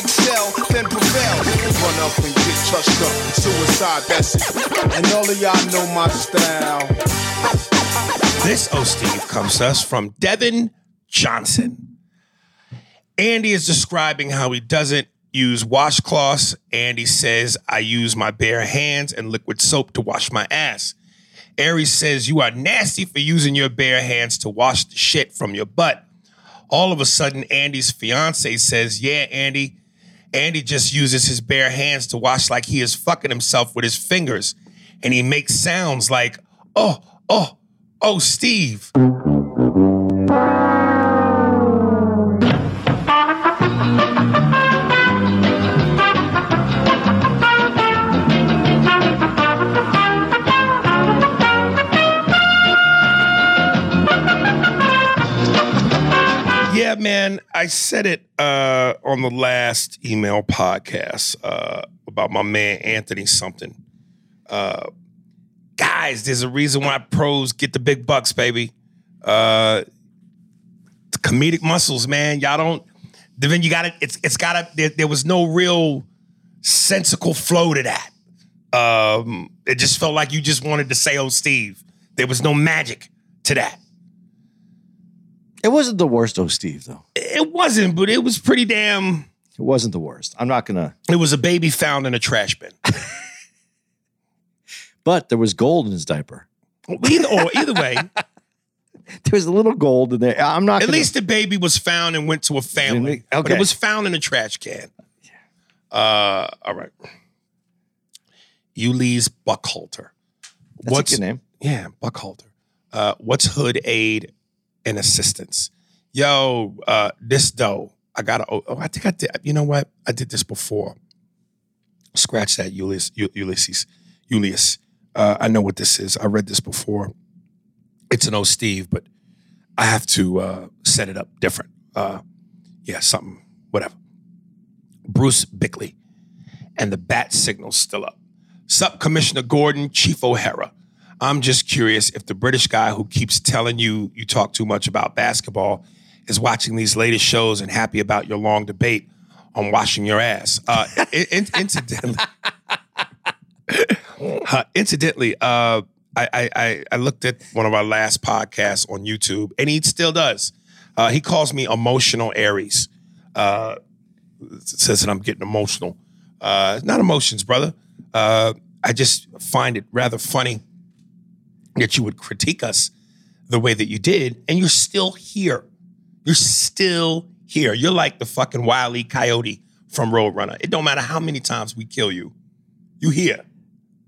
Excel, then prevail. Run up and get touched up. Suicide, that's it. And all of y'all know my style. This O Steve comes to us from Devin Johnson. Andy is describing how he doesn't use washcloths. Andy says, I use my bare hands and liquid soap to wash my ass. Aries says, You are nasty for using your bare hands to wash the shit from your butt. All of a sudden, Andy's fiance says, Yeah, Andy. Andy just uses his bare hands to wash like he is fucking himself with his fingers. And he makes sounds like, Oh, oh, oh, Steve. Yeah, man. I said it uh, on the last email podcast uh, about my man Anthony something. Uh, guys, there's a reason why pros get the big bucks, baby. Uh, comedic muscles, man. Y'all don't. Then you got to It's it's got to. There, there was no real sensical flow to that. Um, it just felt like you just wanted to say, "Oh, Steve." There was no magic to that. It wasn't the worst, oh Steve, though. It wasn't, but it was pretty damn. It wasn't the worst. I'm not gonna. It was a baby found in a trash bin. But there was gold in his diaper. either or either way, There was a little gold in there. I'm not. at gonna, least the baby was found and went to a family. But it was found in a trash can. Uh, all right. Uly's Buckhalter. that's a good name. Yeah, Buckhalter. Uh, what's hood aid and assistance? Yo, uh, this though, I gotta. Oh, oh, I think I did. You know what? I did this before. Scratch that, Ulysses. Ulysses. Julius. Uh, I know what this is. I read this before. It's an O Steve, but I have to uh, set it up different. Uh, yeah, something, whatever. Bruce Bickley, and the bat signal's still up. Sup, Commissioner Gordon, Chief O'Hara. I'm just curious if the British guy who keeps telling you you talk too much about basketball is watching these latest shows and happy about your long debate on washing your ass. Uh, in- in- incidentally, uh, incidentally, uh, I, I, I I looked at one of our last podcasts on YouTube, and he still does. Uh, he calls me emotional Aries. Uh, says that I'm getting emotional. Uh, not emotions, brother. Uh, I just find it rather funny that you would critique us the way that you did, and you're still here. You're still here. You're like the fucking wily coyote from Roadrunner. It don't matter how many times we kill you, you here.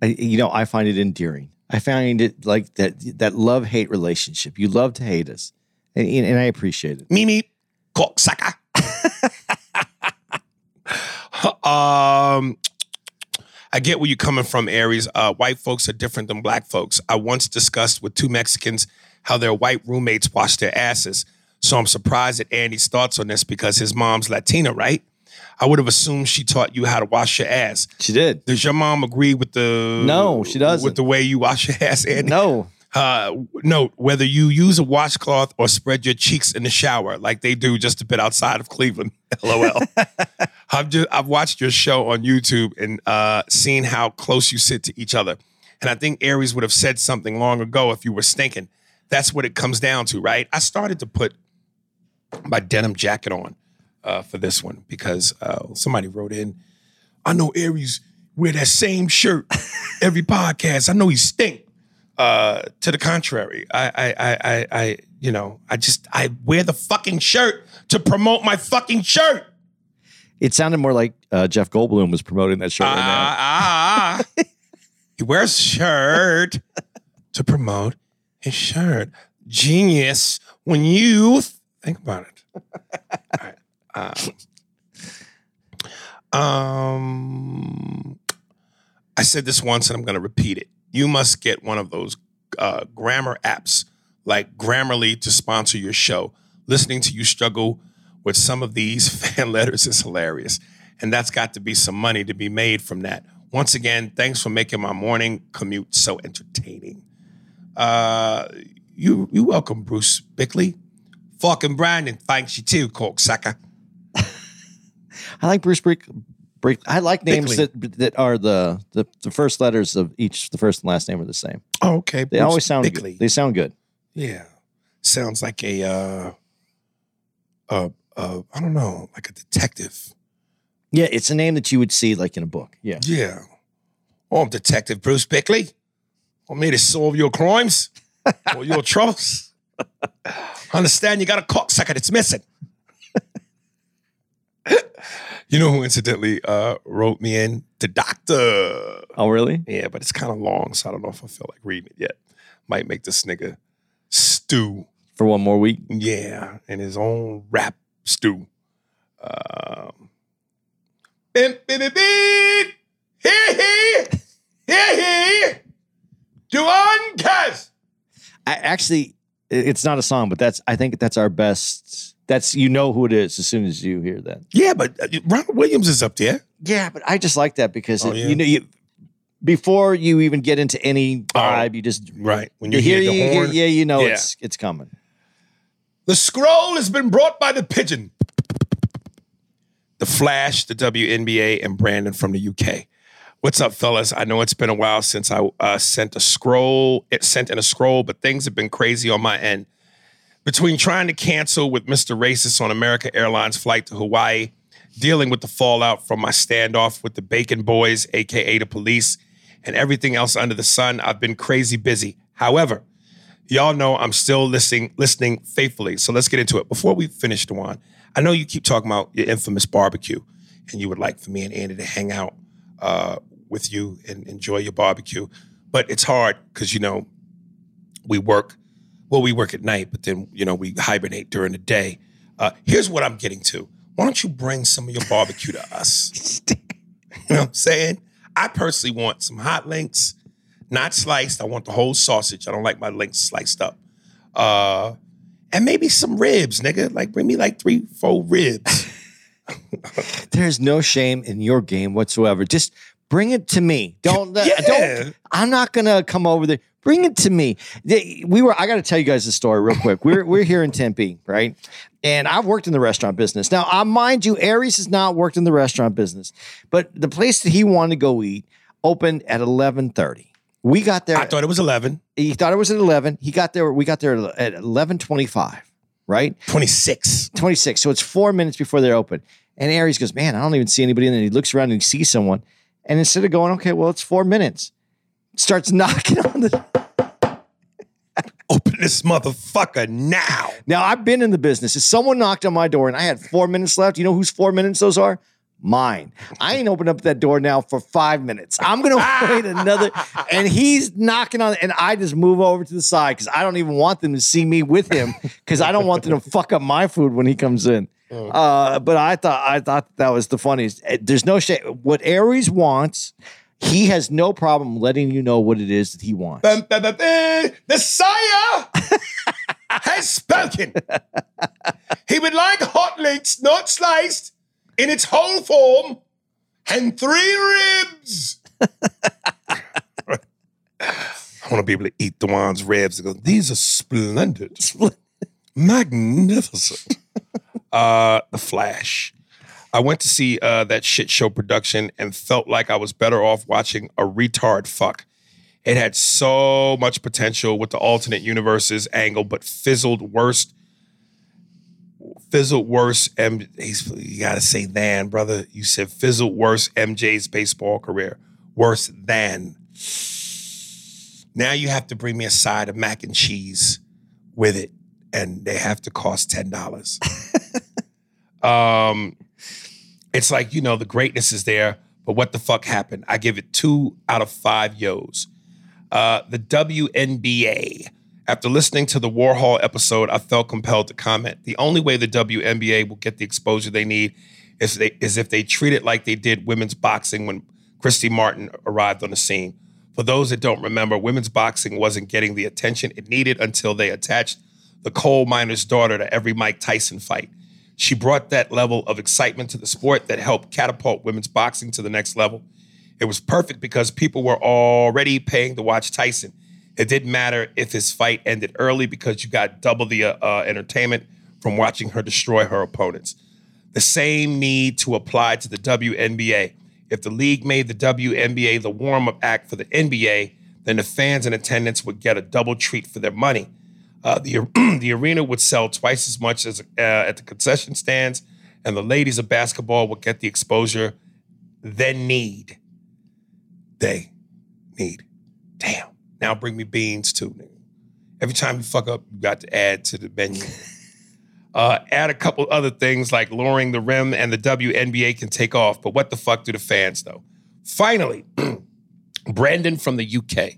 I, you know, I find it endearing. I find it like that that love hate relationship. You love to hate us, and, and I appreciate it. Mimi cocksucker. um, I get where you're coming from, Aries. Uh, white folks are different than black folks. I once discussed with two Mexicans how their white roommates wash their asses. So I'm surprised at Andy's thoughts on this because his mom's Latina, right? I would have assumed she taught you how to wash your ass. She did. Does your mom agree with the No, she doesn't. with the way you wash your ass, Andy? No, Uh, note whether you use a washcloth or spread your cheeks in the shower like they do just a bit outside of Cleveland. LOL. I've just I've watched your show on YouTube and uh, seen how close you sit to each other, and I think Aries would have said something long ago if you were stinking. That's what it comes down to, right? I started to put my denim jacket on uh, for this one because uh, somebody wrote in, I know Aries wear that same shirt every podcast. I know he stink. Uh, to the contrary, I, I, I, I, I you know, I just I wear the fucking shirt to promote my fucking shirt. It sounded more like uh, Jeff Goldblum was promoting that right now. Ah, ah, ah. he wears a shirt to promote his shirt. Genius when you th- think about it. Right. Um, um, I said this once and I'm going to repeat it. You must get one of those uh, grammar apps like Grammarly to sponsor your show. Listening to you struggle with some of these fan letters is hilarious. And that's got to be some money to be made from that. Once again, thanks for making my morning commute so entertaining. Uh, you you welcome, Bruce Bickley. Fucking Brandon, thanks you too, cocksucker. I like Bruce Brick. Brick. I like names Bickley. that that are the, the the first letters of each. The first and last name are the same. Oh, okay. They Bruce always sound Bickley. good. They sound good. Yeah. Sounds like a uh uh uh I don't know, like a detective. Yeah, it's a name that you would see like in a book. Yeah. Yeah. Oh, I'm Detective Bruce Bickley. I'm here to solve your crimes or your troubles. Understand you got a cocksucker that's missing. you know who incidentally uh wrote me in? The doctor. Oh, really? Yeah, but it's kind of long, so I don't know if I feel like reading it yet. Might make this nigga stew. For one more week. Yeah, in his own rap stew. Um, beep, beep, beep, beep. Here, here, here, here. Duan Kaz. I, actually, it's not a song, but that's. I think that's our best. That's you know who it is as soon as you hear that. Yeah, but uh, Ronald Williams is up there. Yeah, but I just like that because Oh, it- yeah? you know you before you even get into any Oh, vibe, you just Right. When you, hear, the horn. yeah, you know Yeah. it's it's coming. The scroll has been brought by the pigeon. The Flash, the WNBA, and Brandon from the UK. What's up, fellas? I know it's been a while since I uh, sent a scroll, it sent in a scroll, but things have been crazy on my end. Between trying to cancel with Mr. Racist on America Airlines flight to Hawaii, dealing with the fallout from my standoff with the Bacon Boys, aka the police, and everything else under the sun, I've been crazy busy. However, y'all know I'm still listening, listening faithfully. So let's get into it. Before we finish, Dewan, I know you keep talking about your infamous barbecue, and you would like for me and Andy to hang out uh, with you and enjoy your barbecue. But it's hard because you know we work. Well, we work at night, but then you know we hibernate during the day. Uh, here's what I'm getting to. Why don't you bring some of your barbecue to us? you know what I'm saying? I personally want some hot links, not sliced. I want the whole sausage. I don't like my links sliced up. Uh, and maybe some ribs, nigga. Like bring me like three, four ribs. There's no shame in your game whatsoever. Just bring it to me. Don't Yeah. don't. I'm not gonna come over there. Bring it to me. We were. I got to tell you guys a story real quick. We're we're here in Tempe, right? And I've worked in the restaurant business. Now, I mind you, Aries has not worked in the restaurant business, but the place that he wanted to go eat opened at 11:30. We got there. I thought it was 11, he thought it was at 11. He got there. We got there at 11:25. Right. 26. 26. So it's four minutes before they're open. And Aries goes, Man, I don't even see anybody. And then he looks around and he sees someone. And instead of going, Okay, well, it's four minutes, starts knocking on the. Open this motherfucker now. Now, I've been in the business. If someone knocked on my door and I had four minutes left, you know whose four minutes those are? Mine. I ain't opened up that door now for five minutes. I'm going to wait another. And he's knocking on, and I just move over to the side because I don't even want them to see me with him because I don't want them to fuck up my food when he comes in. Uh, but I thought I thought that was the funniest. Eh, There's no shame. What Aries wants, he has no problem letting you know what it is that he wants. Bum, bum, bum. The sire has spoken. he would like hot links, not sliced, in its whole form, and three ribs. I want to be able to eat the one's ribs and go, these are splendid, magnificent. Uh, the Flash. I went to see uh, that shit show production and felt like I was better off watching a retard fuck. It had so much potential with the alternate universes angle, but fizzled worst. Fizzled worse. M. You gotta say than, brother. You said fizzled worse. MJ's baseball career worse than. Now you have to bring me a side of mac and cheese with it, and they have to cost ten dollars. um, it's like you know the greatness is there, but what the fuck happened? I give it two out of five yos. Uh, the WNBA. After listening to the Warhol episode, I felt compelled to comment. The only way the WNBA will get the exposure they need is, they, is if they treat it like they did women's boxing when Christy Martin arrived on the scene. For those that don't remember, women's boxing wasn't getting the attention it needed until they attached the coal miner's daughter to every Mike Tyson fight. She brought that level of excitement to the sport that helped catapult women's boxing to the next level. It was perfect because people were already paying to watch Tyson. It didn't matter if his fight ended early because you got double the uh, uh, entertainment from watching her destroy her opponents. The same need to apply to the WNBA. If the league made the WNBA the warm up act for the NBA, then the fans in attendance would get a double treat for their money. Uh, the, the arena would sell twice as much as uh, at the concession stands, and the ladies of basketball would get the exposure they need. They need. Damn. Now bring me beans too, nigga. Every time you fuck up, you got to add to the menu. Uh, add a couple other things like lowering the rim and the WNBA can take off. But what the fuck do the fans though? Finally, Brandon from the UK.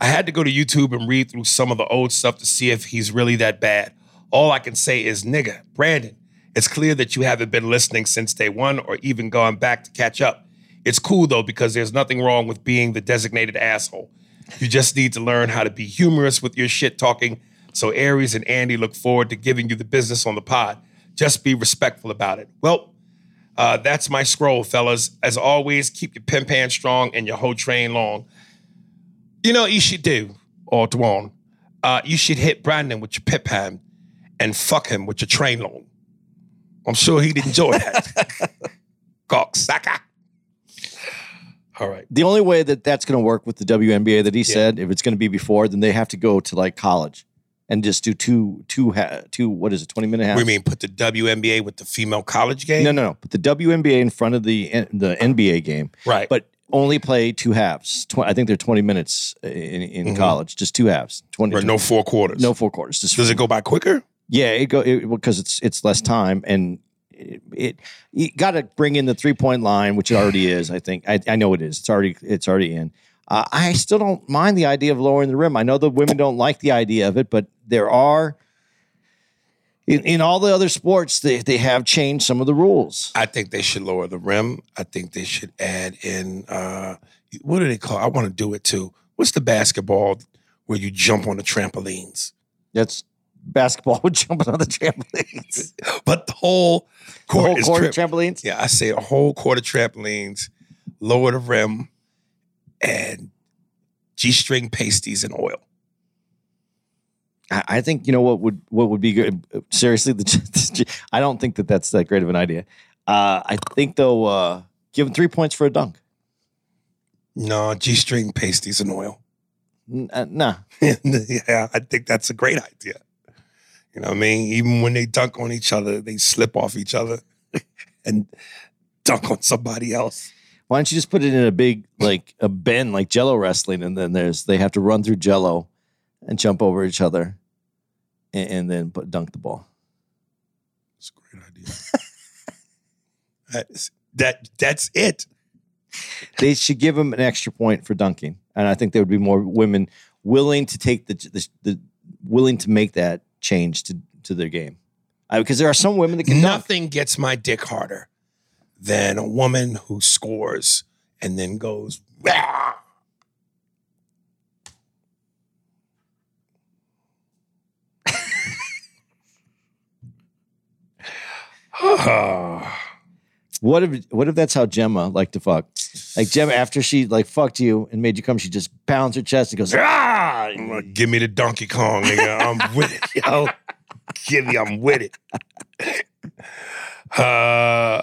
I had to go to YouTube and read through some of the old stuff to see if he's really that bad. All I can say is, nigga, Brandon, it's clear that you haven't been listening since day one or even gone back to catch up. It's cool though, because there's nothing wrong with being the designated asshole. You just need to learn how to be humorous with your shit talking. So Aries and Andy look forward to giving you the business on the pod. Just be respectful about it. Well, uh, that's my scroll, fellas. As always, keep your pin pan strong and your whole train long. You know what you should do, or Dwan? Uh, you should hit Brandon with your pip pan and fuck him with your train long. I'm sure he'd enjoy that. Cocksucker. All right. The only way that that's going to work with the WNBA that he said, if it's going to be before, then they have to go to like college and just do two, two, ha- two. What is it? Twenty minute halves. We mean put the WNBA with the female college game? No, no, no. Put the WNBA in front of the the NBA game, Right. but only play two halves. Tw- I think they're twenty minutes in, in college, just two halves. Twenty. Or no four quarters. no four quarters. Just Does it go by quicker? Yeah, it go it, because it's it's less time and it, it you got to bring in the three point line, which it already is. I think I, I know it is. It's already it's already in. Uh, I still don't mind the idea of lowering the rim. I know the women don't like the idea of it, but there are in, in all the other sports they they have changed some of the rules. I think they should lower the rim. I think they should add in uh what do they call? I want to do it too. What's the basketball where you jump on the trampolines? That's basketball with jumping on the trampolines. But the whole The court whole is court of trampolines. Yeah, I say a whole court of trampolines, lower the rim, and G-string pasties and oil. I think you know what would what would be good. Seriously, the, I don't think that that's that great of an idea. Uh, I think though, uh, give him three points for a dunk. No, G-string pasties and oil. N- uh, nah, yeah, I think that's a great idea. You know what I mean? Even when they dunk on each other, they slip off each other and dunk on somebody else. why don't you just put it in a big like a bin like Jello wrestling, and then there's they have to run through Jello and jump over each other, and, and then put, dunk the ball. It's a great idea. that's, that that's it. They should give him an extra point for dunking, and I think there would be more women willing to take the the, the willing to make that change to to their game, because there are some women that can dunk. Nothing gets my dick harder than a woman who scores and then goes. What if what if that's how Gemma liked to fuck? Like Gemma, after she like fucked you and made you come, she just pounds her chest and goes, ah! Give me the Donkey Kong, nigga. I'm with it, yo. Give me, I'm with it. Uh,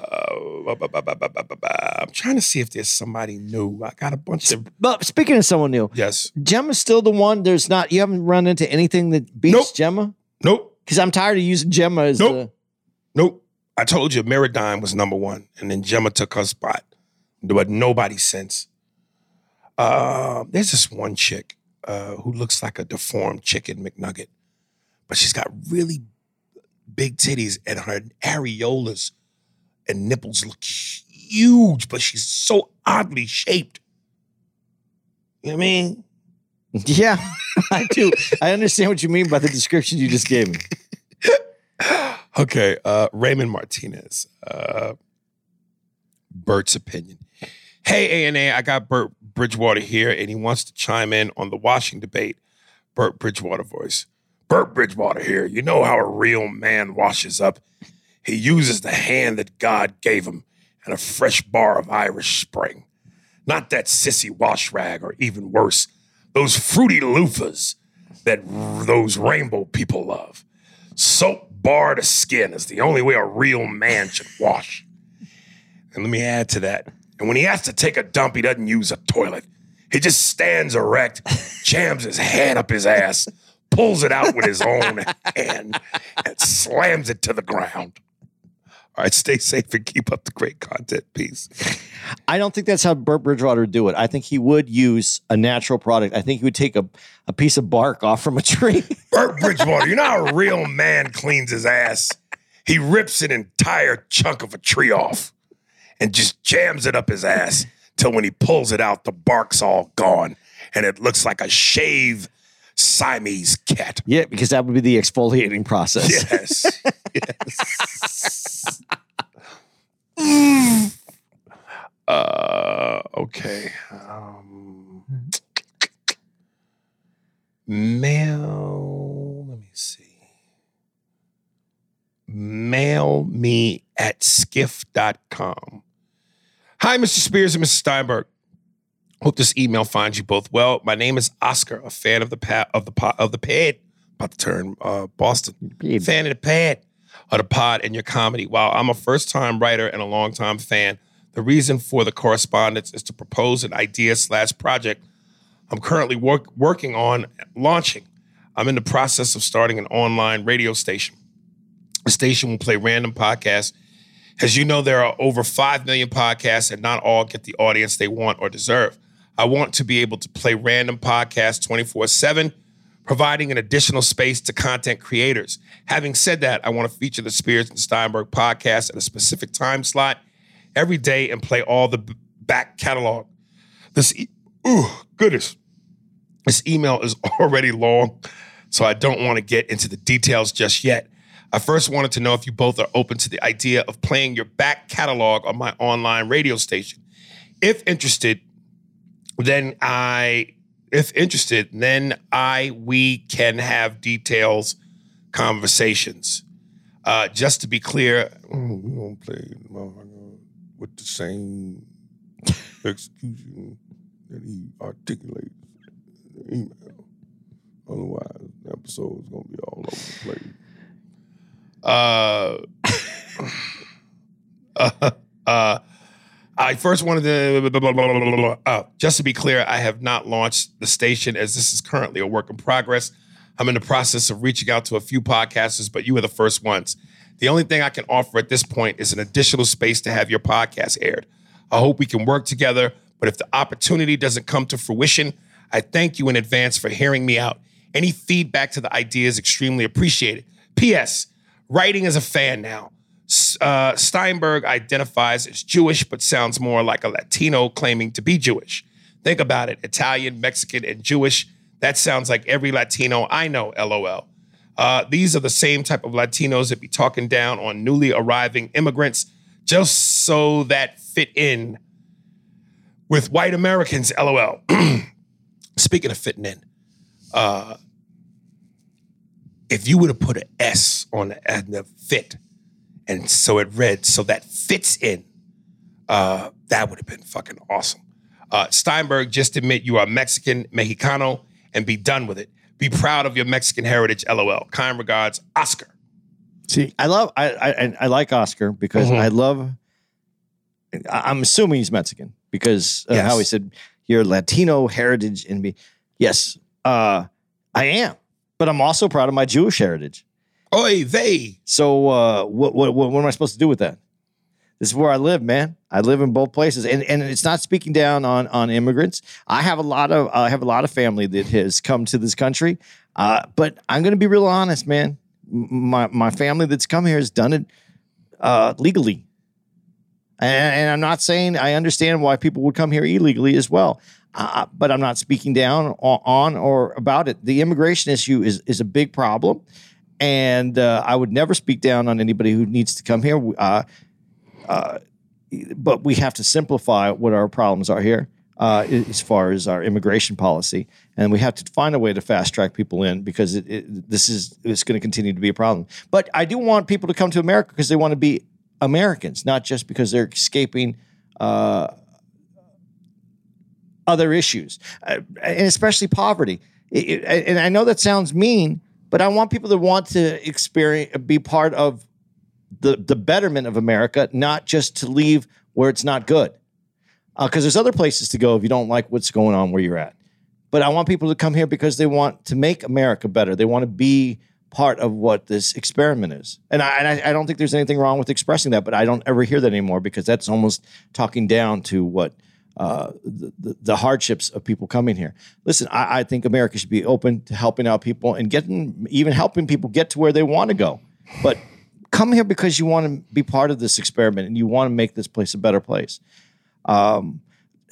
I'm trying to see if there's somebody new. I got a bunch of But speaking of someone new, yes. Gemma's still the one. There's not you haven't run into anything that beats Nope. Gemma? Nope. Because I'm tired of using Gemma as Nope. Nope. I told you Meridine was number one, and then Gemma took her spot. But nobody since. Uh, there's this one chick uh, who looks like a deformed chicken McNugget, but she's got really big titties and her areolas and nipples look huge, but she's so oddly shaped. You know what I mean? Yeah, I do. I understand what you mean by the description you just gave me. Okay, uh, Raymond Martinez. Uh, Bert's opinion. Hey, A&A, I got Bert Bridgewater here, and he wants to chime in on the washing debate. Bert Bridgewater voice. Bert Bridgewater here. You know how a real man washes up? He uses the hand that God gave him and a fresh bar of Irish Spring. Not that sissy wash rag, or even worse, those fruity loofahs that r- those rainbow people love. Soap bar to skin is the only way a real man should wash. And let me add to that. And when he has to take a dump, he doesn't use a toilet. He just stands erect, jams his hand up his ass, pulls it out with his own hand, and slams it to the ground. All right, stay safe and keep up the great content. Peace. I don't think that's how Bert Bridgewater would do it. I think he would use a natural product. I think he would take a, a piece of bark off from a tree. Bert Bridgewater, you know how a real man cleans his ass? He rips an entire chunk of a tree off and just jams it up his ass till when he pulls it out, the bark's all gone and it looks like a shave Siamese cat. yeah, because that would be the exfoliating process. Yes. yes. Mm. Uh, okay. Um, mail. Let me see. Mail me at skiff.com. Hi, Mr. Spears and Mr. Steinberg. Hope this email finds you both well. My name is Oscar, a fan of the pa- of the po- of the pad. About to turn uh, Boston. Pad. Fan of the pad of the pod and your comedy. While I'm a first time writer and a long time fan, the reason for the correspondence is to propose an idea slash project I'm currently work, working on launching. I'm in the process of starting an online radio station. The station will play random podcasts. As you know, there are over 5 million podcasts, and not all get the audience they want or deserve. I want to be able to play random podcasts 24 7, providing an additional space to content creators. Having said that, I want to feature the Spears and Steinberg podcast at a specific time slot every day and play all the back catalog. This, e- ooh, goodness. This email is already long, so I don't want to get into the details just yet. I first wanted to know if you both are open to the idea of playing your back catalog on my online radio station. If interested, then I if interested, then I we can have details conversations. Uh, just to be clear, we don't play with the same execution that he articulates in the email. Otherwise, the episode is gonna be all over the place. Uh, uh, uh, I first wanted to, uh, just to be clear, I have not launched the station as this is currently a work in progress. I'm in the process of reaching out to a few podcasters, but you are the first ones. The only thing I can offer at this point is an additional space to have your podcast aired. I hope we can work together, but if the opportunity doesn't come to fruition, I thank you in advance for hearing me out. Any feedback to the idea is extremely appreciated. P.S. Writing as a fan now. Uh, Steinberg identifies as Jewish, but sounds more like a Latino claiming to be Jewish. Think about it Italian, Mexican, and Jewish. That sounds like every Latino I know, lol. Uh, these are the same type of Latinos that be talking down on newly arriving immigrants just so that fit in with white Americans, lol. Speaking of fitting in, uh, if you would have put an S on the, and the fit, and so it read, so that fits in, uh, that would have been fucking awesome. Uh, Steinberg, just admit you are Mexican, Mexicano, and be done with it. Be proud of your Mexican heritage, lol. Kind regards, Oscar. See, I love I I, I like Oscar because Mhm. I love. I'm assuming he's Mexican because uh, Yes. how he said your Latino heritage and be. Yes, uh, I am, but I'm also proud of my Jewish heritage. Oy vey. So uh, what, what what what am I supposed to do with that? This is where I live, man. I live in both places, and and it's not speaking down on on immigrants. I have a lot of I have a lot of family that has come to this country. Uh, but I'm going to be real honest, man. My my family that's come here has done it uh, legally, and, and I'm not saying I understand why people would come here illegally as well. Uh, but I'm not speaking down on, on or about it. The immigration issue is is a big problem, and uh, I would never speak down on anybody who needs to come here. Uh, uh, but we have to simplify what our problems are here uh, as far as our immigration policy, and we have to find a way to fast track people in because it, it, this is it's going to continue to be a problem. But I do want people to come to America because they want to be Americans, not just because they're escaping uh, other issues, uh, and especially poverty. It- and I know that sounds mean, but I want people to want to experience, be part of the the betterment of America, not just to leave where it's not good. Because there's other places to go if you don't like what's going on where you're at. But I want people to come here because they want to make America better. They want to be part of what this experiment is. And I, and I, I don't think there's anything wrong with expressing that, but I don't ever hear that anymore because that's almost talking down to what uh, the, the, the hardships of people coming here. Listen, I, I think America should be open to helping out people and getting, even helping people get to where they want to go. But come here because you want to be part of this experiment and you want to make this place a better place. Um,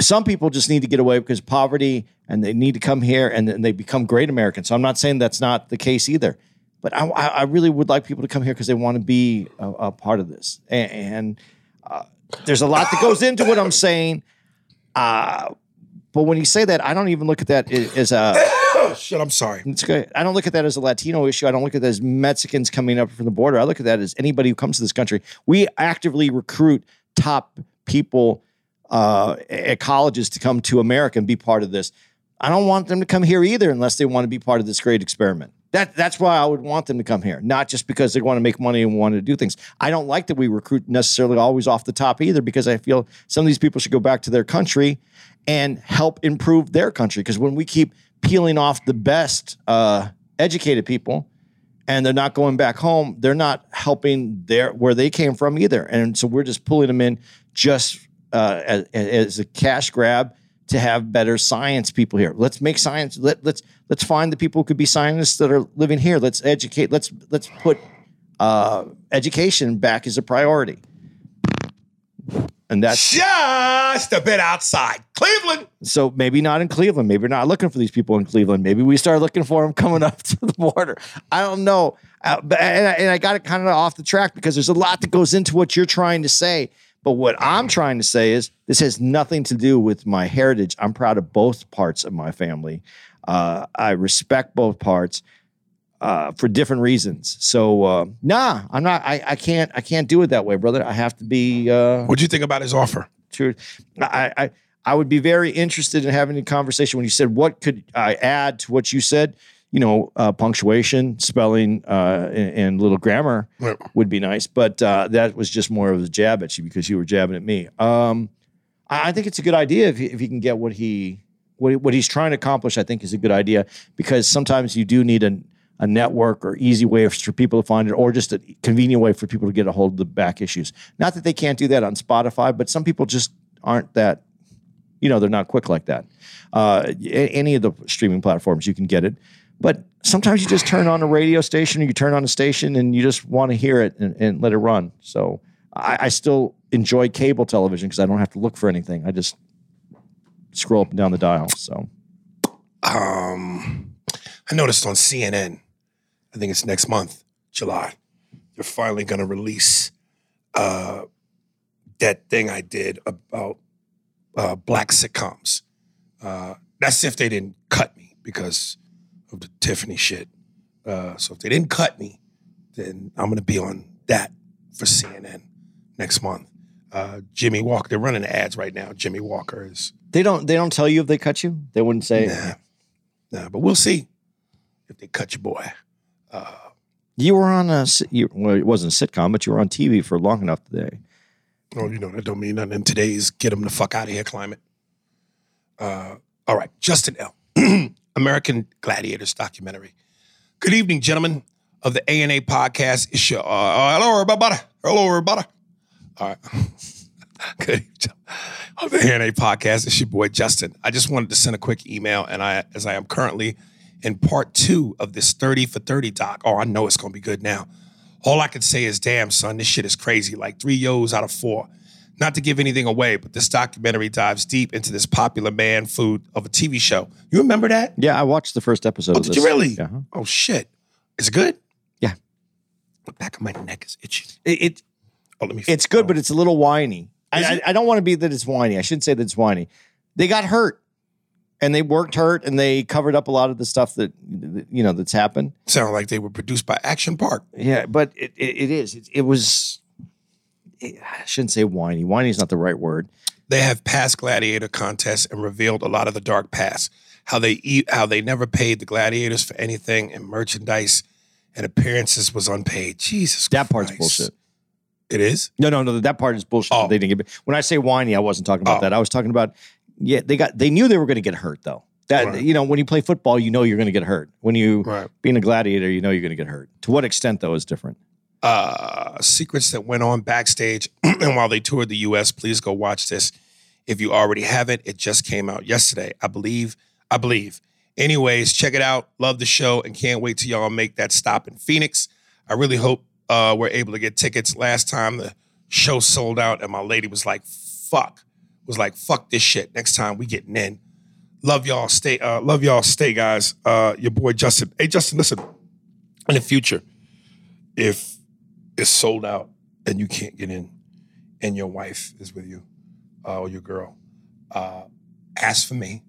some people just need to get away because poverty and they need to come here and then they become great Americans. So I'm not saying that's not the case either. But I, I I really would like people to come here because they want to be a, a part of this. And, and uh, there's a lot that goes into what I'm saying. Uh, but when you say that, I don't even look at that as a. Oh, shit, I'm sorry. It's good. I don't look at that as a Latino issue. I don't look at that as Mexicans coming up from the border. I look at that as anybody who comes to this country. We actively recruit top people uh, at colleges to come to America and be part of this. I don't want them to come here either unless they want to be part of this great experiment. That, that's why I would want them to come here, not just because they want to make money and want to do things. I don't like that we recruit necessarily always off the top either, because I feel some of these people should go back to their country and help improve their country. Because when we keep peeling off the best uh, educated people and they're not going back home, they're not helping their where they came from either. And so we're just pulling them in just uh, as, as a cash grab to have better science people here. Let's make science. Let, let's let's find the people who could be scientists that are living here. Let's educate. Let's let's put uh, education back as a priority. And that's Just a bit outside. Cleveland. so maybe not in Cleveland. Maybe we're not looking for these people in Cleveland. Maybe we start looking for them coming up to the border. I don't know. Uh, but, and I, and I got it kind of off the track because there's a lot that goes into what you're trying to say. But what I'm trying to say is this has nothing to do with my heritage. I'm proud of both parts of my family. Uh, I respect both parts uh, for different reasons. So uh, nah, I'm not. I, I can't. I can't do it that way, brother. I have to be. Uh, what do you think about his offer? True. I, I I would be very interested in having a conversation when you said what could I add to what you said. You know, uh, punctuation, spelling, uh, and, and little grammar Right. would be nice. But uh, that was just more of a jab at you because you were jabbing at me. Um, I, I think it's a good idea if he, if he can get what he what, he- what he's trying to accomplish. I think is a good idea because sometimes you do need a a network or easy way for people to find it, or just a convenient way for people to get a hold of the back issues. Not that they can't do that on Spotify, but some people just aren't that. You know, they're not quick like that. Uh, any of the streaming platforms, you can get it. But sometimes you just turn on a radio station or you turn on a station and you just want to hear it and, and let it run. So I, I still enjoy cable television because I don't have to look for anything. I just scroll up and down the dial. So Um, I noticed on CNN, I think it's next month, July, they're finally going to release uh, that thing I did about uh, black sitcoms. Uh, that's if they didn't cut me because of the Tiffany shit. Uh, so if they didn't cut me, then I'm going to be on that for CNN next month. Uh, Jimmie Walker, they're running ads right now. Jimmie Walker is they don't they don't tell you if they cut you. They wouldn't say Nah, nah, but we'll see if they cut your boy. You were on a you, well, it wasn't a sitcom, but you were on TV for long enough today. Oh, you know that don't mean nothing in today's get them the fuck out of here climate. Uh, all right, Justin L. American Gladiators documentary. Good evening, gentlemen of the A and A podcast. It's your, uh, uh, hello everybody. Hello everybody. All right. Good evening, of the A and A podcast. It's your boy Justin. I just wanted to send a quick email, and I, as I am currently in part two of this 30 for 30 doc. Oh, I know it's gonna be good now. All I can say is, damn, son, this shit is crazy. Like three yo's out of four. Not to give anything away, but this documentary dives deep into this popular man food of a TV show. You remember that? Yeah, I watched the first episode. Oh, of did this. you really? Yeah. Oh shit. Is it good? Yeah. The back of my neck is itching. It, it Oh, let me it's good, oh. but it's a little whiny. I, I. I don't want to be that it's whiny. I shouldn't say that it's whiny. They got hurt, and they worked hurt, and they covered up a lot of the stuff that that, you know that's happened. sound like they were produced by Action Park. Yeah, but it, it, it is. It, it was. It, I shouldn't say whiny. Whiny is not the right word. They have past gladiator contests and revealed a lot of the dark past. How they eat, how they never paid the gladiators for anything, and merchandise and appearances was unpaid. Jesus, That part's Christ. bullshit. It is. No, no, no. That part is bullshit. Oh. They didn't get. When I say whiny, I wasn't talking about Oh. that. I was talking about. Yeah, they got. They knew they were going to get hurt though. That Right. you know, when you play football, you know you're going to get hurt. When you Right. being a gladiator, you know you're going to get hurt. To what extent though is different. uh, secrets that went on backstage and while they toured the US. Please go watch this. If you already haven't, it just came out yesterday. I believe. I believe. Anyways, check it out. Love the show and can't wait till y'all make that stop in Phoenix. I really hope uh, we're able to get tickets. Last time the show sold out and my lady was like, fuck. Was like, fuck this shit. Next time we getting in. Love y'all. Stay. Uh, love y'all. Stay, guys. Uh, your boy Justin. Hey, Justin, listen. In the future, if it's sold out and you can't get in and your wife is with you uh, or your girl, uh, ask for me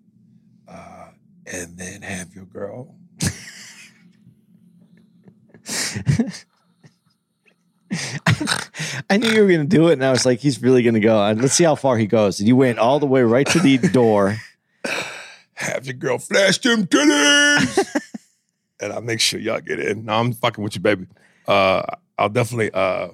uh, and then have your girl. I knew you were going to do it, and I was like, he's really going to go. And let's see how far he goes. And you went all the way right to the door. Have your girl flash them titties. and I'll make sure y'all get in. No, I'm fucking with you, baby. Uh, I'll definitely uh,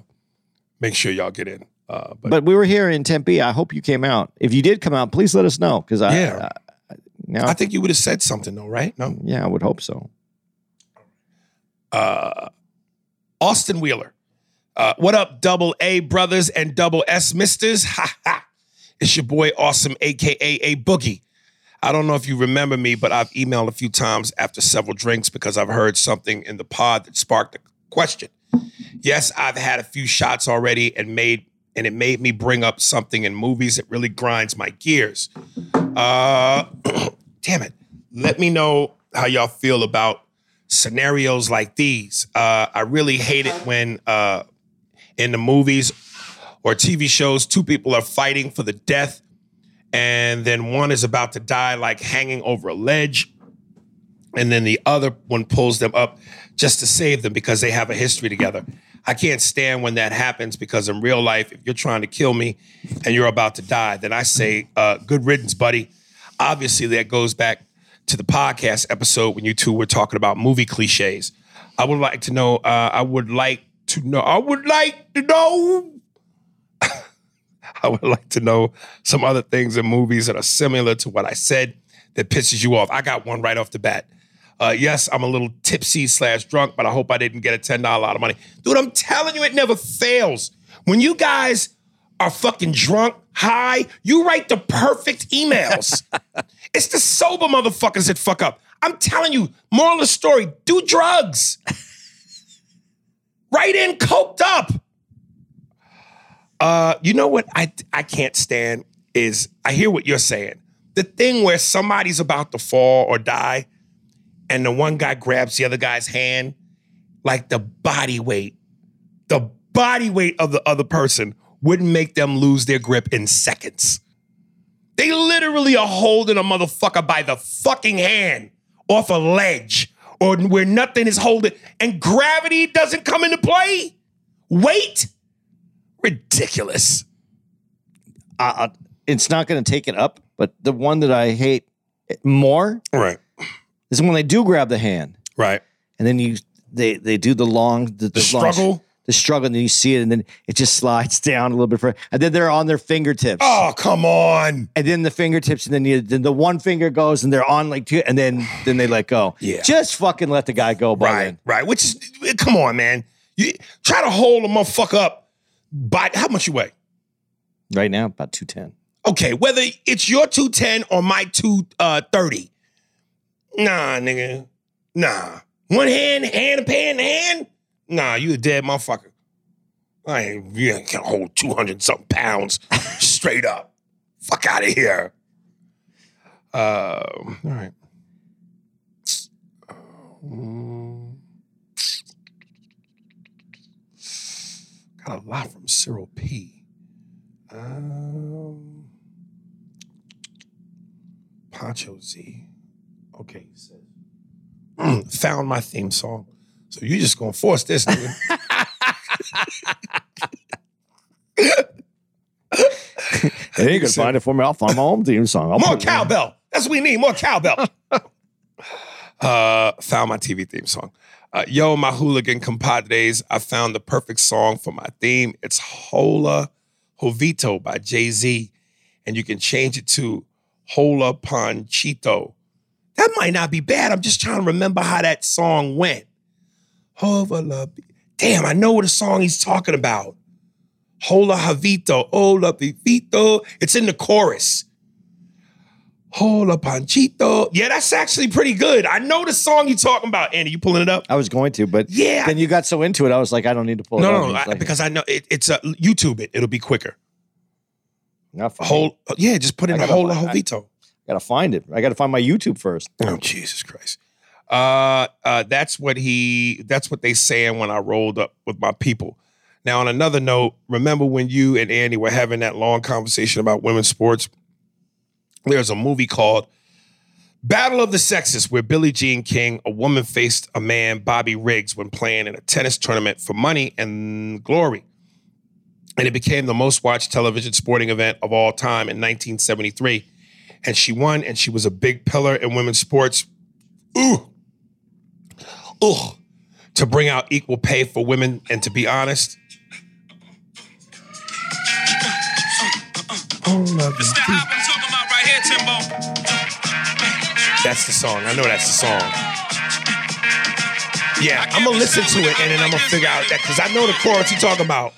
make sure y'all get in. Uh, but, But we were here in Tempe. I hope you came out. If you did come out, please let us know because I, Yeah. I, now, I think you would have said something though, right? No. yeah, I would hope so. uh, Austin Wheeler. Uh, what up, double A brothers and double S misters? Ha ha. It's your boy Awesome, aka A Boogie. I don't know if you remember me, but I've emailed a few times after several drinks because I've heard something in the pod that sparked a question. Yes, I've had a few shots already and made and it made me bring up something in movies that really grinds my gears. Uh, damn it. Let me know how y'all feel about scenarios like these. Uh, I really hate it when uh, in the movies or TV shows, two people are fighting for the death, and then one is about to die, like hanging over a ledge, and then the other one pulls them up just to save them because they have a history together. I can't stand when that happens because in real life, if you're trying to kill me and you're about to die, then I say, uh, good riddance, buddy. Obviously, that goes back to the podcast episode when you two were talking about movie cliches. I would like to know, uh, I would like to know, I would like to know. I would like to know some other things in movies that are similar to what I said that pisses you off. I got one right off the bat. Uh, yes, I'm a little tipsy slash drunk, but I hope I didn't get a ten dollar out of money, dude. I'm telling you, it never fails. When you guys are fucking drunk, high, you write the perfect emails. it's the sober motherfuckers that fuck up. I'm telling you, moral of the story: do drugs. Write in coked up. Uh, you know what I I can't stand is I hear what you're saying. The thing where somebody's about to fall or die, and the one guy grabs the other guy's hand, like the body weight, the body weight of the other person wouldn't make them lose their grip in seconds. They literally are holding a motherfucker by the fucking hand off a ledge or where nothing is holding, and gravity doesn't come into play. Weight? Ridiculous. Uh, it's not going to take it up, but the one that I hate more Right. is when they do grab the hand Right. and then you they they do the long the, The long- struggle. The struggle, and then you see it, and then it just slides down a little bit further, and then they're on their fingertips. Oh, come on. and then the fingertips, and then you, then the one finger goes, and they're on like two, and then then they let go. Yeah. just fucking let the guy go. By Right. then. Right. Which is, eh, come on, man. You try to hold a motherfucker up by how much you weigh? right now about two ten. Okay, whether it's your 210 or my 230. Uh, nah, nigga. Nah. One hand, hand, a pan, hand. Nah, you a dead motherfucker. I ain't, you ain't gonna hold 200 something pounds straight up. Fuck out of here. Uh, all right. Um, got a lot from Cyril P. Um, Poncho Z. Okay, he says, "Mm, found my theme song. So you just gonna force this, nigga. They ain't gonna find it for me. I'll find my own theme song. I'll More put it in. cowbell. That's what we need. More cowbell. uh, found my TV theme song. Uh, yo, my hooligan compadres, I found the perfect song for my theme. It's Hola Hovito by Jay Z. And you can change it to Hola Panchito. That might not be bad. I'm just trying to remember how that song went. Hola. Damn, I know what a song he's talking about. Hola Javito, Hola Vivito. It's in the chorus. Hola Panchito. Yeah, that's actually pretty good. I know the song you're talking about, Andy. You pulling it up? I was going to, but Yeah. then you got so into it, I was like, I don't need to pull it No, up. no, no, like, because I know it, it's a YouTube it. It'll be quicker. not. Whole, yeah, just put in I gotta- Hola I- Jovito. gotta find it. I gotta find my YouTube first. Oh Jesus Christ. Uh, uh, that's what he. That's what they saying when I rolled up with my people. Now, on another note, remember when you and Andy were having that long conversation about women's sports? There's a movie called Battle of the Sexes, where Billie Jean King, a woman, faced a man, Bobby Riggs, when playing in a tennis tournament for money and glory. And it became the most watched television sporting event of all time in 1973. And she won, and she was a big pillar in women's sports. Ooh. Ooh. To bring out equal pay for women. And to be honest, that's the song. I know that's the song. Yeah, I'm gonna listen to it and then I'm gonna figure out that because I know the chorus you talking about.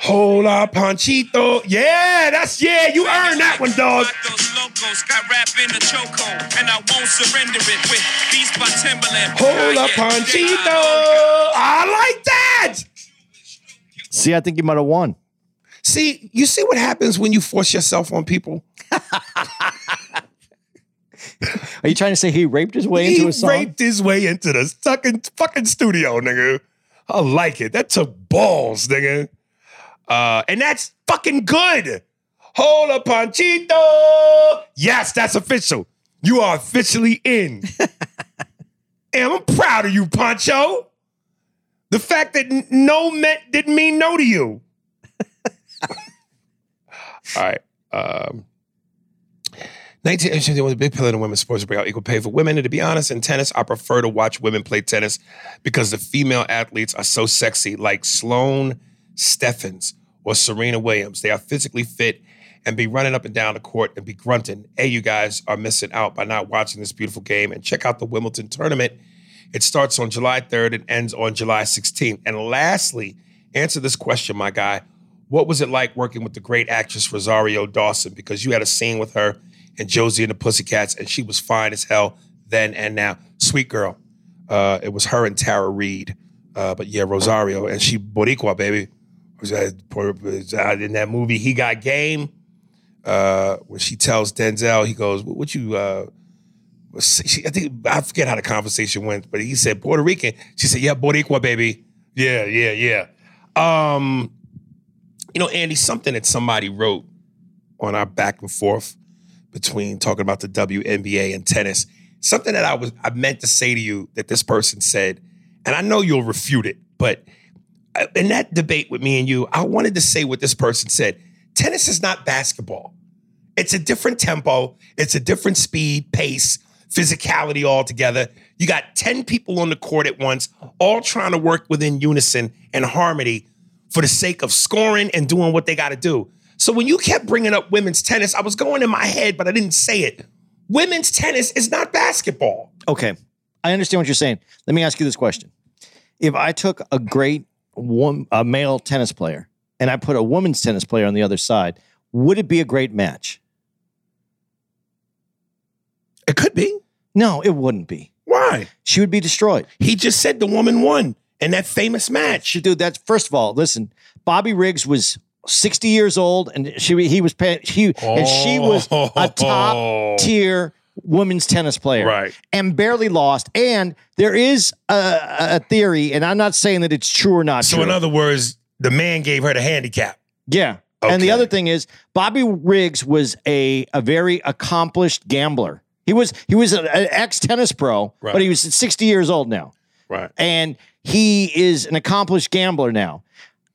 Hola Panchito. Yeah, that's yeah, you earned that one, dog. Those locos got rap in the chokehold, and I won't surrender it with Beast by Timbaland. Hola Yeah, Panchito. I like that. See, I think you might have won. See, you see what happens when you force yourself on people? Are you trying to say he raped his way into he a song? He raped his way into the fucking fucking studio, nigga. I like it. That took balls, nigga. Uh, and that's fucking good. Hola Panchito. Yes, that's official. You are officially in. and I'm proud of you, Pancho. The fact that no meant didn't mean no to you. All right. Um, 1980 was a big pillar in women's sports to bring out equal pay for women. And to be honest, in tennis, I prefer to watch women play tennis because the female athletes are so sexy, like Sloane Stephens or Serena Williams. They are physically fit and be running up and down the court and be grunting. Hey, you guys are missing out by not watching this beautiful game. And check out the Wimbledon tournament. It starts on July 3rd and ends on July 16th. And lastly, answer this question, my guy. What was it like working with the great actress Rosario Dawson? Because you had a scene with her and Josie and the Pussycats, and she was fine as hell then and now. Sweet girl. Uh, it was her and Tara Reid. Uh, but yeah, Rosario, and she Boricua, baby. That in that movie, He Got Game. Uh, when she tells Denzel, he goes, "What you?" Uh, she, I think I forget how the conversation went, but he said Puerto Rican. She said, "Yeah, Boricua, baby. Yeah, yeah, yeah." Um, you know, Andy, something that somebody wrote on our back and forth between talking about the WNBA and tennis. Something that I was I meant to say to you that this person said, and I know you'll refute it, but uh, in that debate with me and you, I wanted to say what this person said. Tennis is not basketball. It's a different tempo, it's a different speed, pace, physicality altogether. You got 10 people on the court at once, all trying to work within unison and harmony for the sake of scoring and doing what they got to do. So when you kept bringing up women's tennis, I was going in my head, but I didn't say it. Women's tennis is not basketball. Okay. I understand what you're saying. Let me ask you this question. If I took a great wom- a male tennis player and I put a woman's tennis player on the other side, would it be a great match? It could be. No, it wouldn't be. Why? She would be destroyed. He just said the woman won in that famous match. Dude, that's first of all, listen, Bobby Riggs was 60 years old and she he was he and she was a Oh. top tier women's tennis player. Right. And barely lost. And there is a, a theory, and I'm not saying that it's true or not So true. in other words, the man gave her the handicap. Yeah. And the other thing is, Bobby Riggs was a a very accomplished gambler. He was he was an ex tennis pro, Right. but he was 60 years old now, Right. and he is an accomplished gambler now.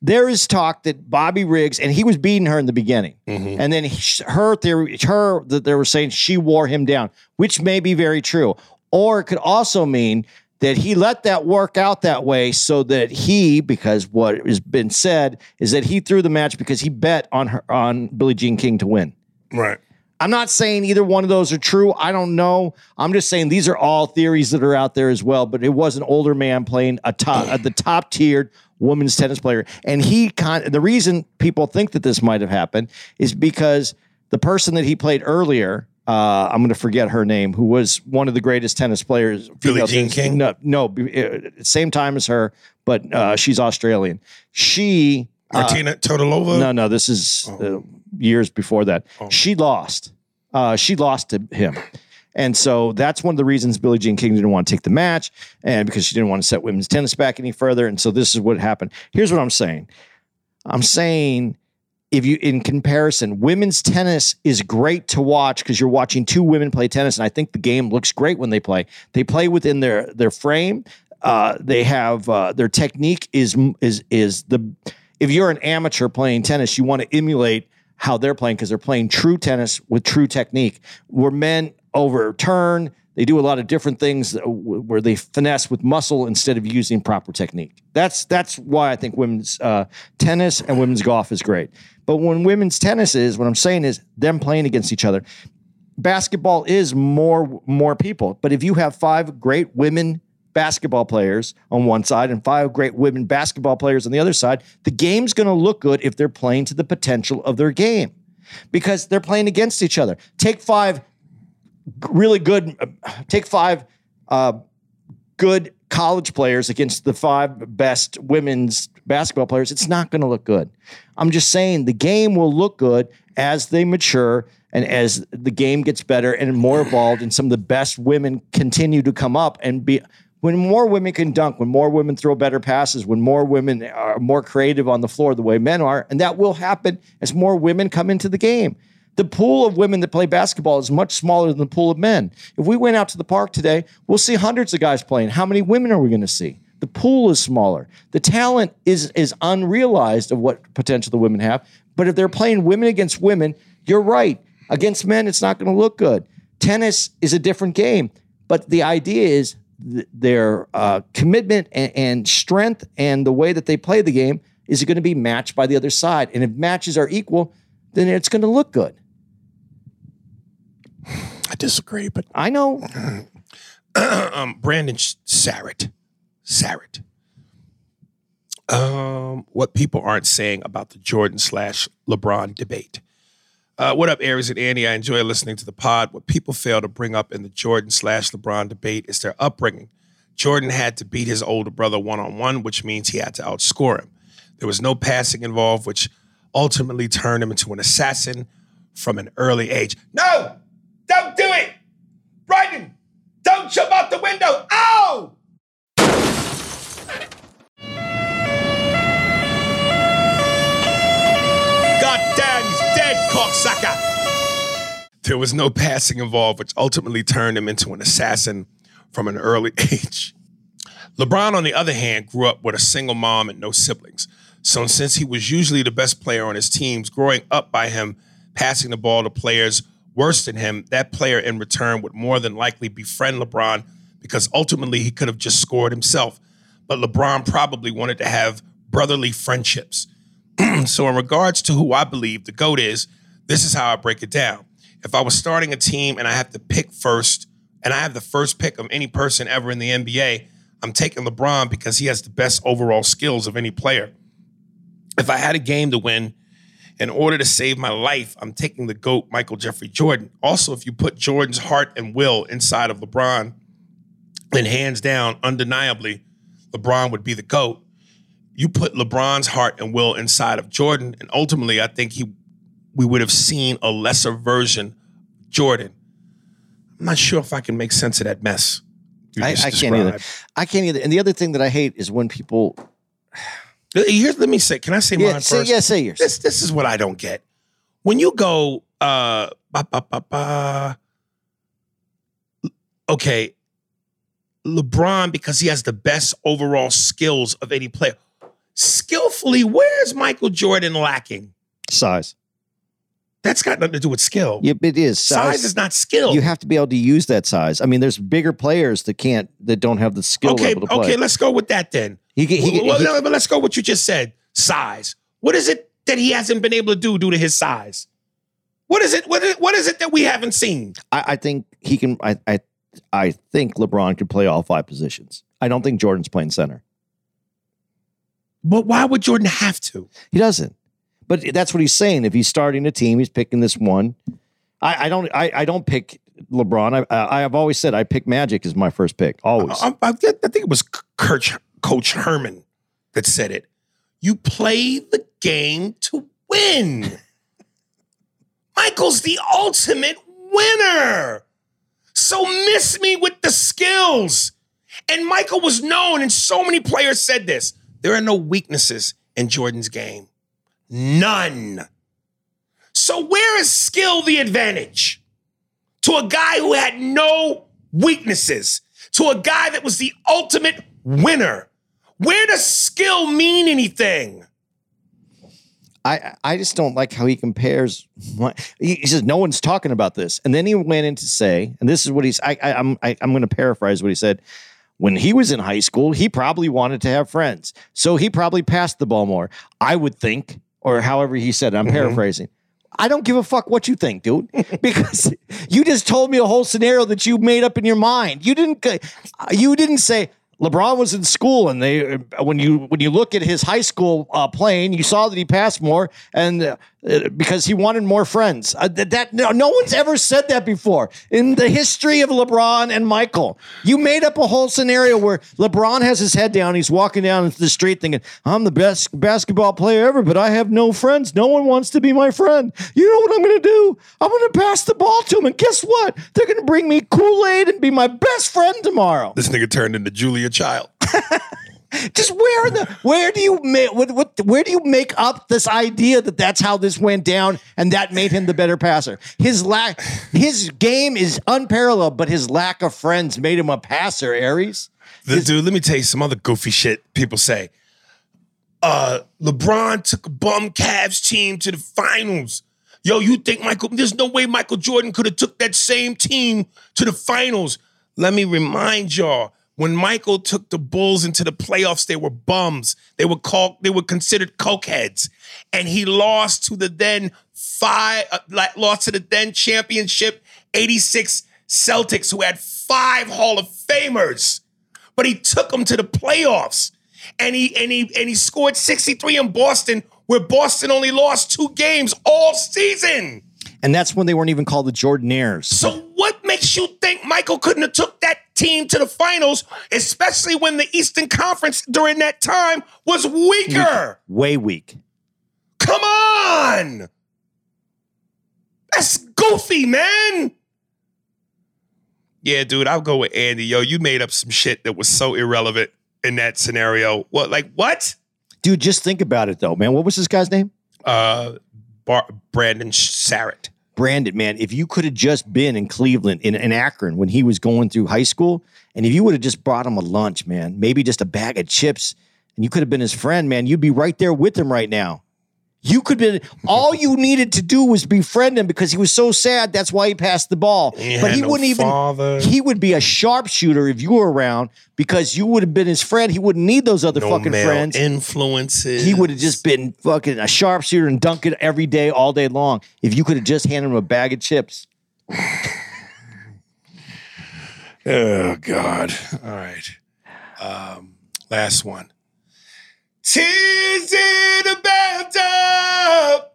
There is talk that Bobby Riggs, and he was beating her in the beginning, Mm-hmm. and then he, her theory, her that they were saying she wore him down, which may be very true, or it could also mean that he let that work out that way so that he, because what has been said is that he threw the match because he bet on her on Billie Jean King to win. Right. I'm not saying either one of those are true. I don't know. I'm just saying these are all theories that are out there as well. But it was an older man playing a top, the top tiered women's tennis player, and he kind. The reason people think that this might have happened is because the person that he played earlier. Uh, I'm going to forget her name, who was one of the greatest tennis players. Billie female Jean King? No, no, uh, same time as her, but uh, she's Australian. She Martina Todolova. no, no, this is uh, years before that. She lost. Uh, she lost to him. And so that's one of the reasons Billie Jean King didn't want to take the match, and because she didn't want to set women's tennis back any further. And so this is what happened. Here's what I'm saying. I'm saying if you in comparison, women's tennis is great to watch because you're watching two women play tennis, and I think the game looks great when they play. They play within their their frame. Uh, they have uh, their technique is is is the if you're an amateur playing tennis, you want to emulate how they're playing because they're playing true tennis with true technique. Where men overturn, they do a lot of different things where they finesse with muscle instead of using proper technique. That's that's why I think women's uh, tennis and women's golf is great. But when women's tennis is, what I'm saying is them playing against each other. Basketball is more more people, but if you have five great women basketball players on one side and five great women basketball players on the other side, the game's going to look good if they're playing to the potential of their game because they're playing against each other. Take five really good, take five uh, good college players against the five best women's basketball players. It's not going to look good. I'm just saying the game will look good as they mature and as the game gets better and more evolved, and some of the best women continue to come up and be. When more women can dunk, when more women throw better passes, when more women are more creative on the floor the way men are, and that will happen as more women come into the game. The pool of women that play basketball is much smaller than the pool of men. If we went out to the park today, we'll see hundreds of guys playing. How many women are we going to see? The pool is smaller. The talent is is unrealized of what potential the women have. But if they're playing women against women, you're right. Against men, it's not going to look good. Tennis is a different game, but the idea is th- their uh, commitment and, and strength and the way that they play the game is going to be matched by the other side. And if matches are equal, then it's going to look good. I disagree, but I know. um, Brandon Sarrett. Sarrett. Um, what people aren't saying about the Jordan slash LeBron debate. Uh, what up, Aries and Andy? I enjoy listening to the pod. What people fail to bring up in the Jordan slash LeBron debate is their upbringing. Jordan had to beat his older brother one on one, which means he had to outscore him. There was no passing involved, which ultimately turned him into an assassin from an early age. No! Don't do it! Brandon! Don't jump out the window! Ow! God damn, he's dead, cocksucker! There was no passing involved, which ultimately turned him into an assassin from an early age. LeBron, on the other hand, grew up with a single mom and no siblings. So, since he was usually the best player on his teams, growing up by him passing the ball to players worse than him, that player in return would more than likely befriend LeBron because ultimately he could have just scored himself. But LeBron probably wanted to have brotherly friendships. so, in regards to who I believe the GOAT is, this is how I break it down. If I was starting a team and I have to pick first, and I have the first pick of any person ever in the NBA, I'm taking LeBron because he has the best overall skills of any player. If I had a game to win, In order to save my life, I'm taking the GOAT, Michael Jeffrey Jordan. Also, if you put Jordan's heart and will inside of LeBron, then hands down, undeniably, LeBron would be the GOAT. You put LeBron's heart and will inside of Jordan, and ultimately, I think he we would have seen a lesser version Jordan. I'm not sure if I can make sense of that mess. I, I can't either. I can't either. And the other thing that I hate is when people. Here's, let me say, can I say Yeah, mine say, first? yeah, say yours. this this is what I don't get. When you go uh ba, ba, ba, ba, okay, LeBron because he has the best overall skills of any player. Skillfully, where's Michael Jordan lacking? Size. That's got nothing to do with skill. Yep, it is. Size, is not skill. You have to be able to use that size. I mean, there's bigger players that can't, that don't have the skill okay, level to play. okay, let's go with that then. He, can- he, well, he- no, but let's go with what you just said. Size. What is it that he hasn't been able to do due to his size? What is it? What is, what is it that we haven't seen? I, I think he can. I, I I think LeBron could play all five positions. I don't think Jordan's playing center. But why would Jordan have to? He doesn't. But that's what he's saying. If he's starting a team, he's picking this one. I, I don't. I, I don't pick LeBron. I, I I've always said I pick Magic as my first pick. Always. I, I, I think it was Coach, Coach Herman that said it. You play the game to win. Michael's the ultimate winner. So miss me with the skills. And Michael was known, and so many players said this. There are no weaknesses in Jordan's game. None. So where is skill the advantage? To a guy who had no weaknesses, to a guy that was the ultimate winner. Where does skill mean anything? I I just don't like how he compares. My, he, says no one's talking about this, and then he went in to say, and this is what he's. I, I I'm I, I'm going to paraphrase what he said. When he was in high school, he probably wanted to have friends, so he probably passed the ball more. I would think, or however he said. it. I'm paraphrasing. I don't give a fuck what you think, dude, because you just told me a whole scenario that you made up in your mind. You didn't. You didn't say. LeBron was in school, and they when you when you look at his high school uh, playing, you saw that he passed more, and uh, because he wanted more friends. Uh, that, that no, no one's ever said that before in the history of LeBron and Michael. You made up a whole scenario where LeBron has his head down, he's walking down the street thinking, "I'm the best basketball player ever, but I have no friends. No one wants to be my friend. You know what I'm going to do? I'm going to pass the ball to him, and guess what? They're going to bring me Kool Aid and be my best friend tomorrow." This nigga turned into Julia Child. Just where the where do you make what, what where do you make up this idea that that's how this went down and that made him the better passer? His lack his game is unparalleled, but his lack of friends made him a passer. Aries. The- dude, let me tell you some other goofy shit people say. Uh, LeBron took a bum Cavs team to the finals. Yo, you think Michael? There's no way Michael Jordan could have took that same team to the finals. Let me remind y'all: when Michael took the Bulls into the playoffs, they were bums. They were called. They were considered cokeheads, and he lost to the then five. Uh, lost to the then championship '86 Celtics, who had five Hall of Famers but he took them to the playoffs. And he and he and he scored 63 in Boston, where Boston only lost two games all season. And that's when they weren't even called the Jordanaires. So what makes you think Michael couldn't have took that team to the finals, especially when the Eastern Conference during that time was weaker? Way weak. Come on. That's goofy, man. Yeah, dude, I'll go with Andy. Yo, you made up some shit that was so irrelevant in that scenario. What, like, what? Dude, just think about it though, man. What was this guy's name? Uh, Bar- Brandon Sarrett. Brandon, man, if you could have just been in Cleveland, in, in Akron, when he was going through high school, and if you would have just brought him a lunch, man, maybe just a bag of chips, and you could have been his friend, man, you'd be right there with him right now. You could be all you needed to do was befriend him because he was so sad. That's why he passed the ball. He but he no wouldn't even. father. He would be a sharpshooter if you were around because you would have been his friend. He wouldn't need those other No fucking friends. influences. He would have just been fucking a sharpshooter and dunking every day, all day long. If you could have just handed him a bag of chips. Oh God! All right. Um, last one. Tears in a bathtub.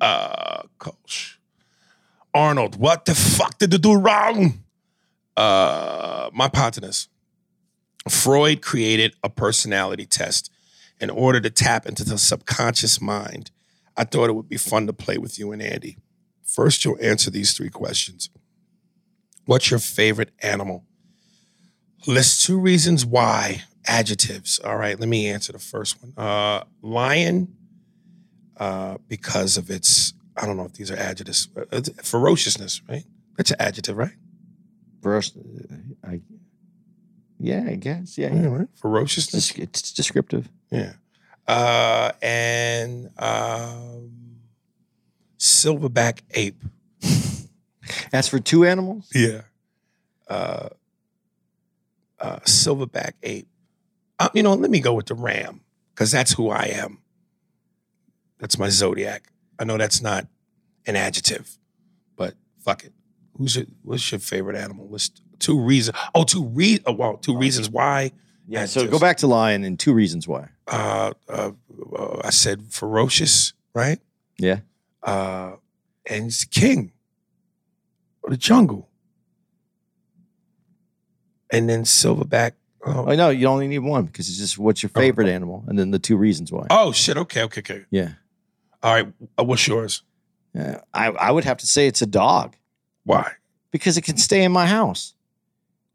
Uh, coach. Arnold, what the fuck did you do wrong? Uh, my partners. Freud created a personality test in order to tap into the subconscious mind. I thought it would be fun to play with you and Andy. First, you'll answer these three questions. What's your favorite animal? List two reasons why. Adjectives. All right, let me answer the first one. Uh, lion, uh, because of its, I don't know if these are adjectives, uh, ferociousness, right? That's an adjective, right? First, uh, I, yeah, I guess. Yeah, Yeah, right. Ferociousness. des- it's descriptive. Yeah. Uh, and um, silverback ape. As for two animals, Yeah. Uh, uh, silverback ape. Uh, you know, let me go with the ram because that's who I am. That's my zodiac. I know that's not an adjective, but fuck it. Who's your, what's your favorite animal? List two reasons. Oh, two re. Oh, well, two reasons why. yeah. So go back to lion and two reasons why. Uh, uh, uh, I said ferocious, right? Yeah. uh, and he's the king of the jungle. And then Silverback. Oh Oh, no, you only need one because it's just what's your favorite animal, and then the two reasons why. oh shit! Okay, okay, okay. Yeah. All right. Uh, what's yours? Yeah. I I would have to say it's a dog Why? because it can stay in my house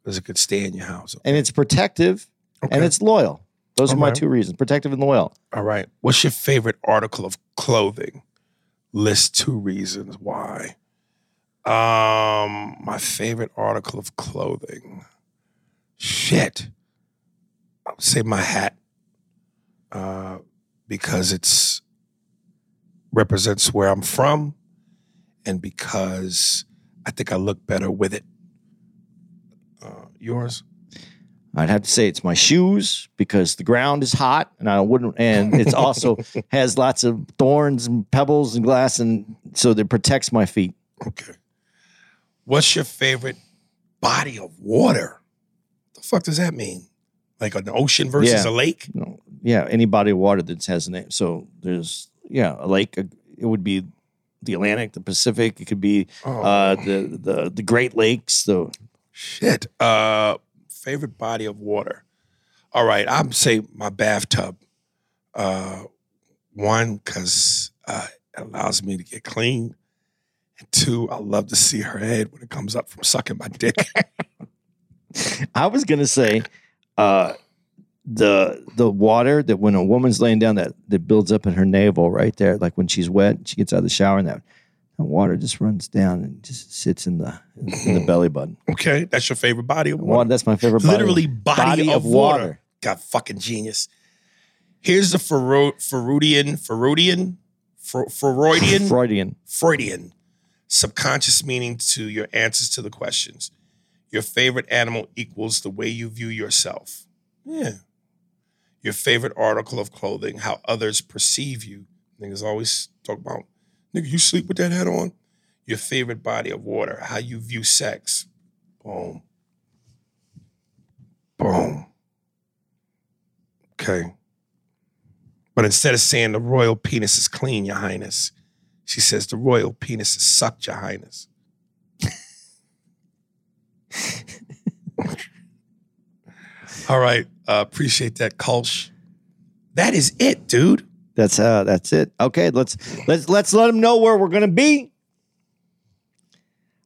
Because it could stay in your house. and it's protective Okay. and it's loyal. Those are my Alright. two reasons: protective and loyal. All right. What's your favorite article of clothing? List two reasons why. Um, my favorite article of clothing. Shit. I would say my hat. Uh, because it's represents where I'm from and because I think I look better with it. Uh, yours? I'd have to say it's my shoes because the ground is hot and I wouldn't, and it's also has lots of thorns and pebbles and glass, and so it protects my feet. Okay. What's your favorite body of water? Fuck does that mean? Like an ocean versus Yeah. a lake? Know, yeah, any body of water that has a name. So there's yeah, a lake. uh, It would be the Atlantic, the Pacific. It could be Oh, uh, the the the Great Lakes. The shit. Uh, favorite body of water. All right, I'm say my bathtub. Uh, one because uh, it allows me to get clean, and two, I love to see her head when it comes up from sucking my dick. I was gonna say, uh, the the water that when a woman's laying down that that builds up in her navel right there, like when she's wet, she gets out of the shower and that, that water just runs down and just sits in the in the belly button. okay, that's your favorite body of Water, water. that's my favorite. body. Literally body, of, water. God fucking genius. Here's the Fero- Freudian, Freudian, Fro- Freudian, Freudian. Freudian subconscious meaning to your answers to the questions. Your favorite animal equals the way you view yourself. Yeah. Your favorite article of clothing, how others perceive you. Niggas always talk about, nigga, you sleep with that hat on? Your favorite body of water, how you view sex. Boom. Boom. Okay. But instead of saying the royal penis is clean, Your Highness, she says the royal penis is sucked, Your Highness. All right. Uh, appreciate that, Kulsh. That is it, dude. That's uh that's it. Okay, let's let's let's let them know where we're gonna be.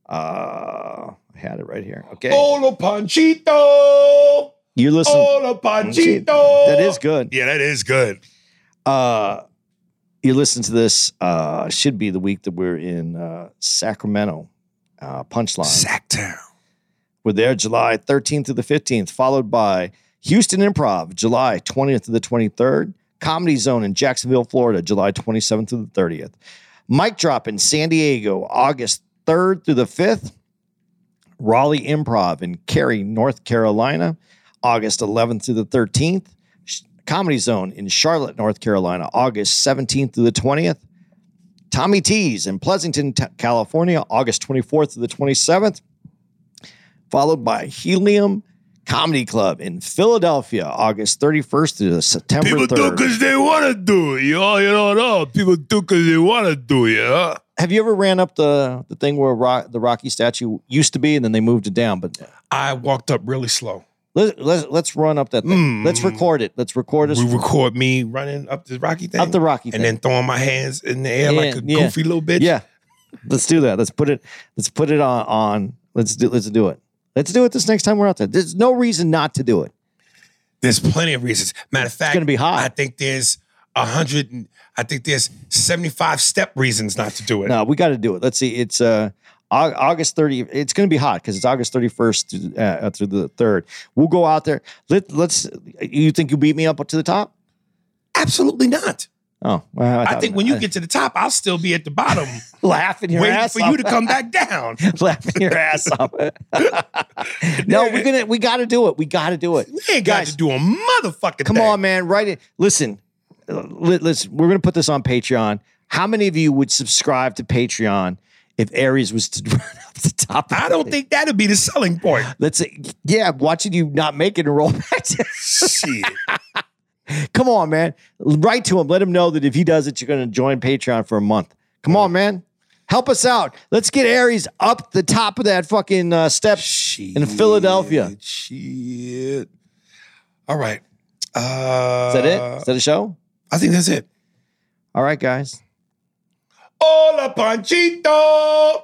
Uh I had it right here. Okay. Hola, Panchito. you listen Hola, Panchito. that is good. Yeah, that is good. Uh you listen to this uh should be the week that we're in uh Sacramento. Uh punchline. Sacktown. We're there July 13th to the 15th, followed by Houston Improv, July 20th to the 23rd. Comedy Zone in Jacksonville, Florida, July 27th to the 30th. Mic Drop in San Diego, August 3rd through the 5th. Raleigh Improv in Cary, North Carolina, August 11th through the 13th. Comedy Zone in Charlotte, North Carolina, August 17th through the 20th. Tommy T's in Pleasanton, California, August 24th to the 27th followed by Helium Comedy Club in Philadelphia, August 31st to September People 3rd. do because they want to do it. You know, you don't know. People do because they want to do it. Huh? Have you ever ran up the the thing where Rock, the Rocky statue used to be, and then they moved it down? But I walked up really slow. let, let's let's run up that thing. Mm. Let's record it. Let's record us We record me running up the Rocky thing. up the Rocky and thing. then throwing my hands in the air like a yeah. goofy little bitch. Yeah, let's do that. Let's put it. Let's put it on. on let's do. Let's do it. Let's do it this next time we're out there. There's no reason not to do it. There's plenty of reasons. Matter of fact, it's gonna be hot. I think there's a hundred. I think there's 75 step reasons not to do it. No, we got to do it. Let's see. It's uh August 30. It's going to be hot because it's August 31st to, uh, through the 3rd. We'll go out there. Let, let's. You think you beat me up to the top? Absolutely not. Oh, well, I, thought- think when you get to the top, I'll still be at the bottom, laughing your waiting ass for off. you to come back down. laughing your ass off. no, we're gonna. We got to do it. We got to do it. We ain't got to do a motherfucking Come thing. on, man. Write it. Listen, uh, let, us We're gonna put this on Patreon. How many of you would subscribe to Patreon if Aries was to run up the top? of I don't think that'd be the selling point. Let's say, yeah, watching you not make it and roll back. to- Shit. Come on, man. Write to him. Let him know that if he does it, you're going to join Patreon for a month. Come on, man. Help us out. Let's get Aries up the top of that fucking uh, step in Philadelphia. Shit. All right. Uh, that it? Is that a show? I think that's it. All right, guys. Hola, Panchito.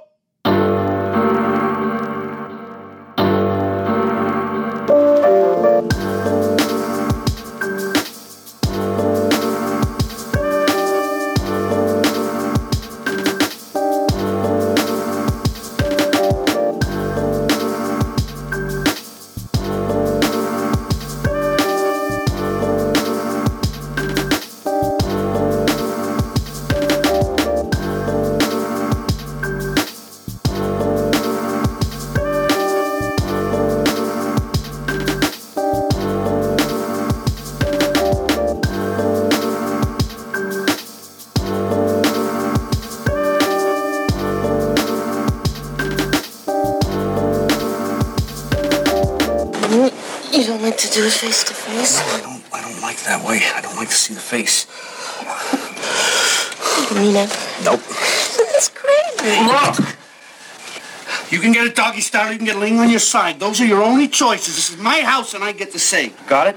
Doggy style. You can get ling on your side. Those are your only choices. This is my house, and I get to say. Got it?